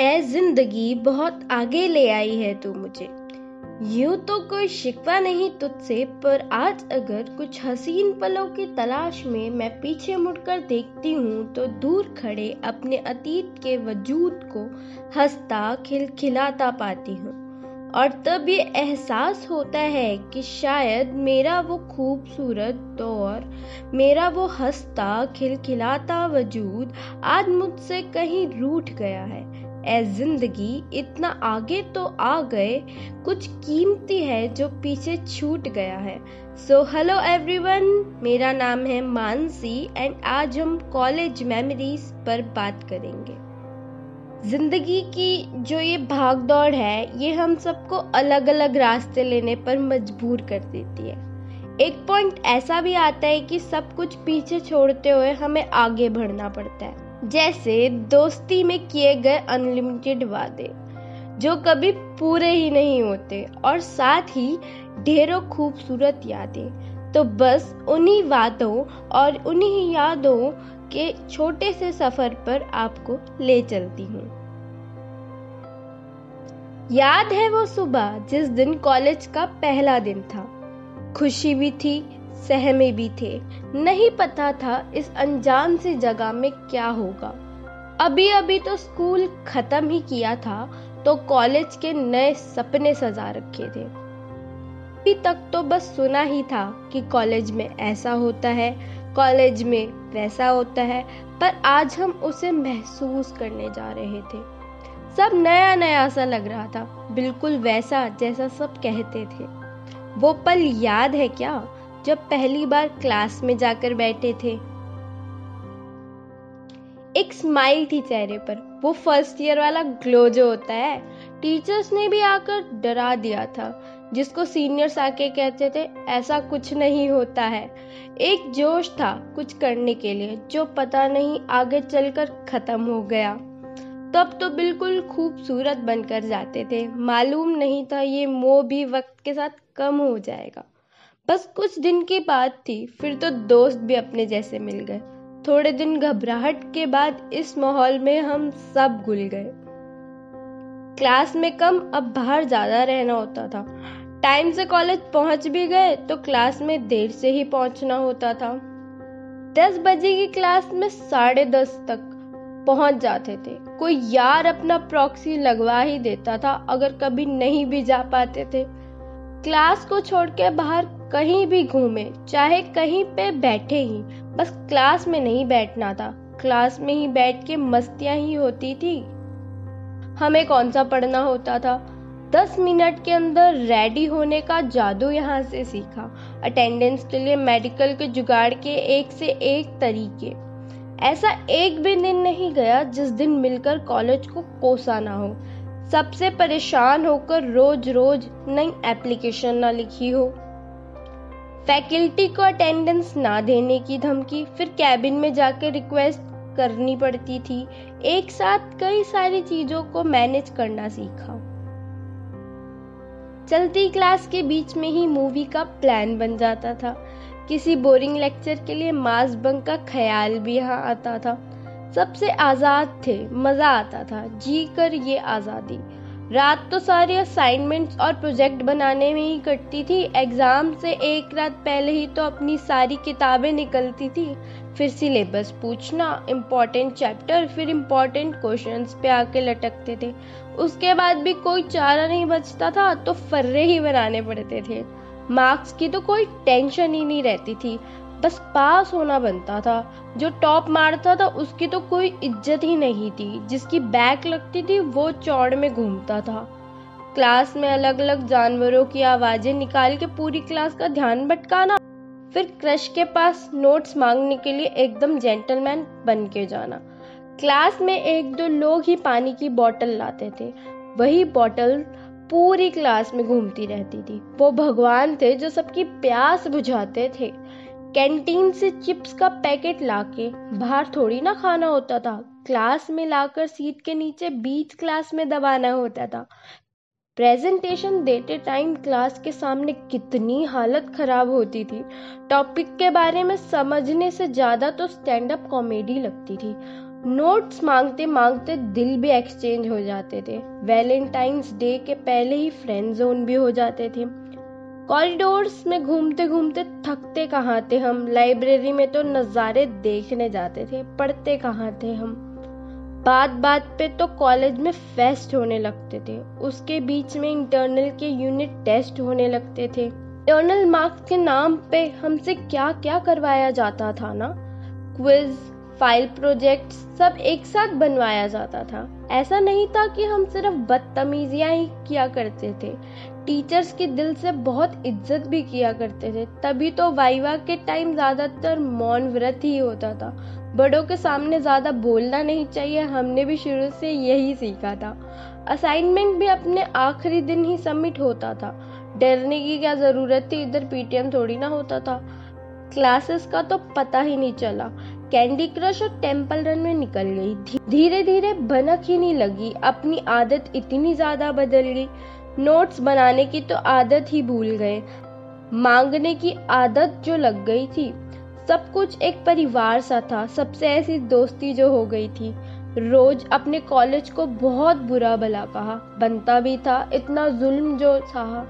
ए ज़िंदगी बहुत आगे ले आई है तू मुझे। यूँ तो कोई शिकवा नहीं तुझसे, पर आज अगर कुछ हसीन पलों की तलाश में मैं पीछे मुड़कर देखती हूँ तो दूर खड़े अपने अतीत के वजूद को हंसता, खिलखिलाता पाती हूँ। और तब ये एहसास होता है कि शायद मेरा वो खूबसूरत दौर, मेरा वो हंसता, खिलखिलाता वजूद आज मुझसे कहीं रूठ गया है। ए ज़िंदगी, इतना आगे तो आ गए, कुछ कीमती है जो पीछे छूट गया है। सो हेलो एवरीवन मेरा नाम है मानसी एंड आज हम कॉलेज मेमोरीज पर बात करेंगे। ज़िंदगी की जो ये भाग दौड़ है, ये हम सबको अलग अलग रास्ते लेने पर मजबूर कर देती है। एक पॉइंट ऐसा भी आता है कि सब कुछ पीछे छोड़ते हुए हमें आगे बढ़ना पड़ता है। जैसे दोस्ती में किए गए अनलिमिटेड वादे, जो कभी पूरे ही नहीं होते और साथ ही ढेरों खूबसूरत यादें। तो बस उन्हीं वादों और उन्हीं यादों के छोटे से सफ़र पर आपको ले चलती हूँ। याद है वो सुबह जिस दिन कॉलेज का पहला दिन था। खुशी भी थी सहमे भी थे। नहीं पता था इस अनजान सी जगह में क्या होगा। अभी अभी तो स्कूल खत्म ही किया था तो कॉलेज के नए सपने सजा रखे थे। अभी तक तो बस सुना ही था कि कॉलेज में ऐसा होता है, कॉलेज में वैसा होता है, पर आज हम उसे महसूस करने जा रहे थे। सब नया नया सा लग रहा था, बिल्कुल वैसा जैसा सब कहते थे। वो पल याद है क्या? जब पहली बार क्लास में जाकर बैठे थे। एक स्माइल थी चेहरे पर। वो फ़र्स्ट ईयर वाला ग्लो जो होता है। टीचर्स ने भी आकर डरा दिया था, जिसको सीनियर्स आके कहते थे, ऐसा कुछ नहीं होता है। एक जोश था कुछ करने के लिए, जो पता नहीं आगे चलकर खत्म हो गया। तब तो बिल्कुल खूबसूरत बनकर जाते थे। मालूम नहीं था ये मोह भी वक्त के साथ कम हो जाएगा। बस कुछ दिन की बात थी, फिर तो दोस्त भी अपने जैसे मिल गए। थोड़े दिन घबराहट के बाद इस माहौल में हम सब घुल गए। क्लास में कम अब बाहर ज़्यादा रहना होता था। टाइम से कॉलेज पहुँच भी गए तो क्लास में देर से ही पहुँचना होता था। दस बजे की क्लास में साढ़े दस तक पहुँच जाते थे। कोई यार अपना प्रॉक्सी लगवा ही देता था, अगर कभी नहीं भी जा पाते थे। क्लास को छोड़ के बाहर कहीं भी घूमे, चाहे कहीं पे बैठे ही, बस क्लास में नहीं बैठना था। क्लास में ही बैठ के मस्तियाँ ही होती थी। हमें कौन सा पढ़ना होता था? दस मिनट के अंदर रेडी होने का जादू यहाँ से सीखा। अटेंडेंस के लिए मेडिकल के जुगाड़ के एक से एक तरीके। ऐसा एक भी दिन नहीं गया जिस दिन मिलकर कॉलेज को कोसा ना हो। सबसे परेशान होकर रोज रोज नई एप्लीकेशन ना लिखी हो। फैकल्टी को अटेंडेंस ना देने की धमकी, फिर कैबिन में जाकर रिक्वेस्ट करनी पड़ती थी। एक साथ कई सारी चीज़ों को मैनेज करना सीखा। चलती क्लास के बीच में ही मूवी का प्लान बन जाता था। किसी बोरिंग लेक्चर के लिए मास बंक का ख्याल भी यहाँ आता था। सबसे आज़ाद थे, मज़ा आता था। जी कर ये आज़ादी। रात तो सारी असाइनमेंट्स और प्रोजेक्ट बनाने में ही कटती थी। एग्ज़ाम से एक रात पहले ही तो अपनी सारी किताबें निकलती थी। फिर सिलेबस पूछना इम्पोर्टेंट चैप्टर फिर इम्पोर्टेंट क्वेश्चंस पे आके लटकते थे। उसके बाद भी कोई चारा नहीं बचता था तो फर्रे ही बनाने पड़ते थे। मार्क्स की तो कोई टेंशन ही नहीं रहती थी। बस पास होना बनता था। जो टॉप मारता था, उसकी तो कोई इज़्ज़त ही नहीं थी। जिसकी बैक लगती थी, वो चौड़ में घूमता था। क्लास में अलग अलग जानवरों की आवाज़ें निकाल के पूरी क्लास का ध्यान भटकाना, फिर क्रश के पास नोट्स मांगने के लिए एकदम जेंटलमैन बन के जाना। क्लास में एक दो लोग ही पानी की बोतल लाते थे। वही बोतल पूरी क्लास में घूमती रहती थी। वो भगवान थे जो सबकी प्यास बुझाते थे। कैंटीन से चिप्स का पैकेट लाके बाहर थोड़ी ना खाना होता था। क्लास में लाकर सीट के नीचे बीच क्लास में दबाना होता था। प्रेजेंटेशन देते टाइम क्लास के सामने कितनी हालत खराब होती थी। टॉपिक के बारे में समझने से ज़्यादा तो स्टैंड अप कॉमेडी लगती थी। नोट्स मांगते मांगते दिल भी एक्सचेंज हो जाते थे। वैलेंटाइंस डे के पहले ही फ्रेंड जोन भी हो जाते थे। कॉरिडोर्स में घूमते घूमते थकते कहाँ थे हम? लाइब्रेरी में तो नज़ारे देखने जाते थे, पढ़ते कहाँ थे हम? बात बात पे तो कॉलेज में फेस्ट होने लगते थे। उसके बीच में इंटरनल के यूनिट टेस्ट होने लगते थे। इंटरनल मार्क्स के नाम पे हमसे क्या क्या करवाया जाता था ना? क्विज, फ़ाइल प्रोजेक्ट सब एक साथ बनवाया जाता था। ऐसा नहीं था कि हम सिर्फ़ बदतमीजियाँ ही किया करते थे। टीचर्स की दिल से बहुत इज़्ज़त भी किया करते थे। तभी तो वाइवा के टाइम ज़्यादातर मौन व्रत ही होता था। बड़ों के सामने ज़्यादा बोलना नहीं चाहिए, हमने भी शुरू से यही सीखा था। असाइनमेंट भी अपने आखिरी दिन ही सबमिट होता था। डरने की क्या ज़रूरत थी? इधर पीटीएम थोड़ी ना होता था। क्लासेस का तो पता ही नहीं चला। कैंडी क्रश और टेंपल रन में निकल गई। धीरे धीरे भनक ही नहीं लगी। अपनी आदत इतनी ज़्यादा बदल गई। नोट्स बनाने की तो आदत ही भूल गए। मांगने की आदत जो लग गई थी, सब कुछ एक परिवार सा था। सबसे ऐसी दोस्ती जो हो गई थी। रोज अपने कॉलेज को बहुत बुरा भला कहा। बनता भी था, इतना जुल्म जो सहा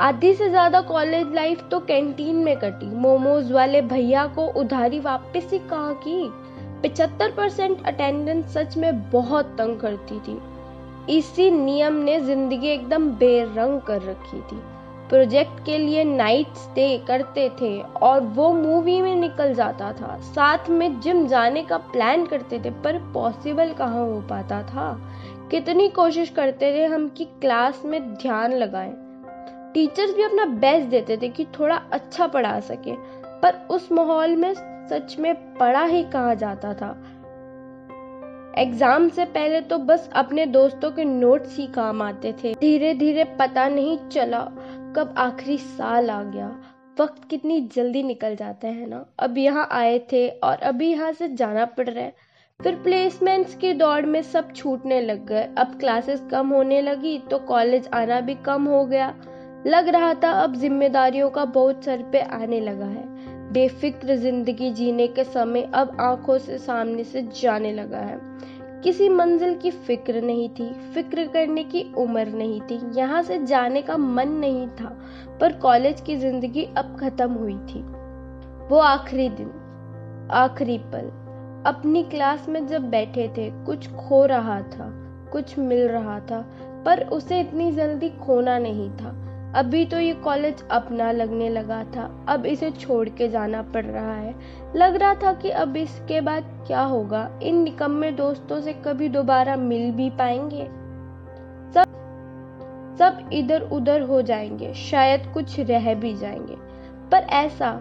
आधी से ज़्यादा कॉलेज लाइफ तो कैंटीन में कटी। मोमोज वाले भैया को उधारी वापस ही कहा की? पिछहत्तर परसेंट अटेंडेंस सच में बहुत तंग करती थी। इसी नियम ने ज़िंदगी एकदम बेरंग कर रखी थी। प्रोजेक्ट के लिए नाइट स्टे करते थे और वो मूवी में निकल जाता था। साथ में जिम जाने का प्लान करते थे, पर पॉसिबल कहाँ हो पाता था? कितनी कोशिश करते थे हम कि क्लास में ध्यान लगाएँ। टीचर्स भी अपना बेस्ट देते थे कि थोड़ा अच्छा पढ़ा सके, पर उस माहौल में सच में पढ़ा ही कहा जाता था। एग्ज़ाम से पहले तो बस अपने दोस्तों के नोट्स ही काम आते थे। धीरे धीरे पता नहीं चला कब आखिरी साल आ गया। वक्त कितनी जल्दी निकल जाता है ना। अब यहाँ आए थे और अभी यहाँ से जाना पड़ रहा है। फिर प्लेसमेंट्स की दौड़ में सब छूटने लग गए। अब क्लासेस कम होने लगी तो कॉलेज आना भी कम हो गया। लग रहा था अब जिम्मेदारियों का बहुत सर पे आने लगा है। बेफिक्र ज़िंदगी जीने के समय अब आँखों से सामने से जाने लगा है। किसी मंजिल की फ़िक्र नहीं थी, फ़िक्र करने की उम्र नहीं थी, यहाँ से जाने का मन नहीं था, पर कॉलेज की ज़िंदगी अब खत्म हुई थी। वो आखिरी दिन, आखिरी पल, अपनी क्लास में जब बैठे थे, कुछ खो रहा था, कुछ मिल रहा था, पर उसे इतनी जल्दी खोना नहीं था। अभी तो ये कॉलेज अपना लगने लगा था। अब इसे छोड़ के जाना पड़ रहा है। लग रहा था कि अब इसके बाद क्या होगा? इन निकम्मे दोस्तों से कभी दोबारा मिल भी पाएँगे? सब सब इधर उधर हो जाएँगे। शायद कुछ रह भी जाएँगे। पर ऐसा,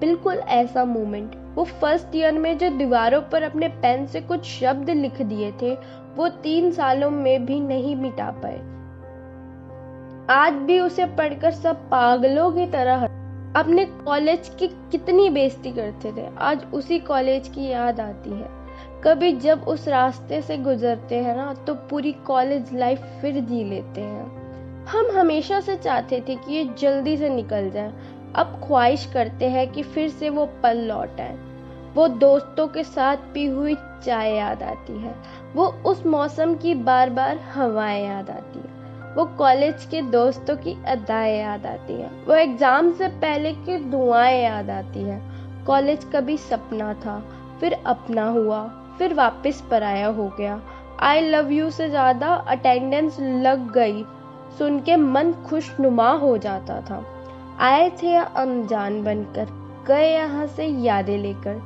बिल्कुल ऐसा मोमेंट वो फ़र्स्ट ईयर में जो दीवारों पर अपने पेन से कुछ शब्द लिख दिए थे, वो तीन सालों में भी नहीं मिटा पाए। आज भी उसे पढ़कर सब पागलों की तरह अपने कॉलेज की कितनी बेइज्जती करते थे। आज उसी कॉलेज की याद आती है। कभी जब उस रास्ते से गुजरते हैं ना तो पूरी कॉलेज लाइफ फिर जी लेते हैं। हम हमेशा से चाहते थे कि ये जल्दी से निकल जाए। अब ख्वाहिश करते हैं कि फिर से वो पल लौट आए। वो दोस्तों के साथ पी हुई चाय याद आती है। वो उस मौसम की बार बार हवाएँ याद आती है। वो कॉलेज के दोस्तों की अदाएँ याद आती हैं। वो एग्ज़ाम से पहले की दुआएँ याद आती हैं। कॉलेज कभी सपना था, फिर अपना हुआ, फिर वापस पराया हो गया। आई लव यू से ज़्यादा अटेंडेंस लग गई, सुन के मन खुशनुमा हो जाता था। आए थे अनजान बनकर, गए यहाँ से यादें लेकर।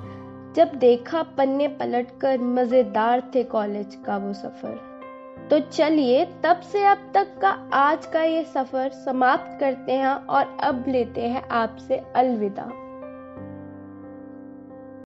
जब देखा पन्ने पलटकर, मज़ेदार थे कॉलेज का वो सफ़र। तो चलिए तब से अब तक का आज का ये सफ़र समाप्त करते हैं और अब लेते हैं आपसे अलविदा।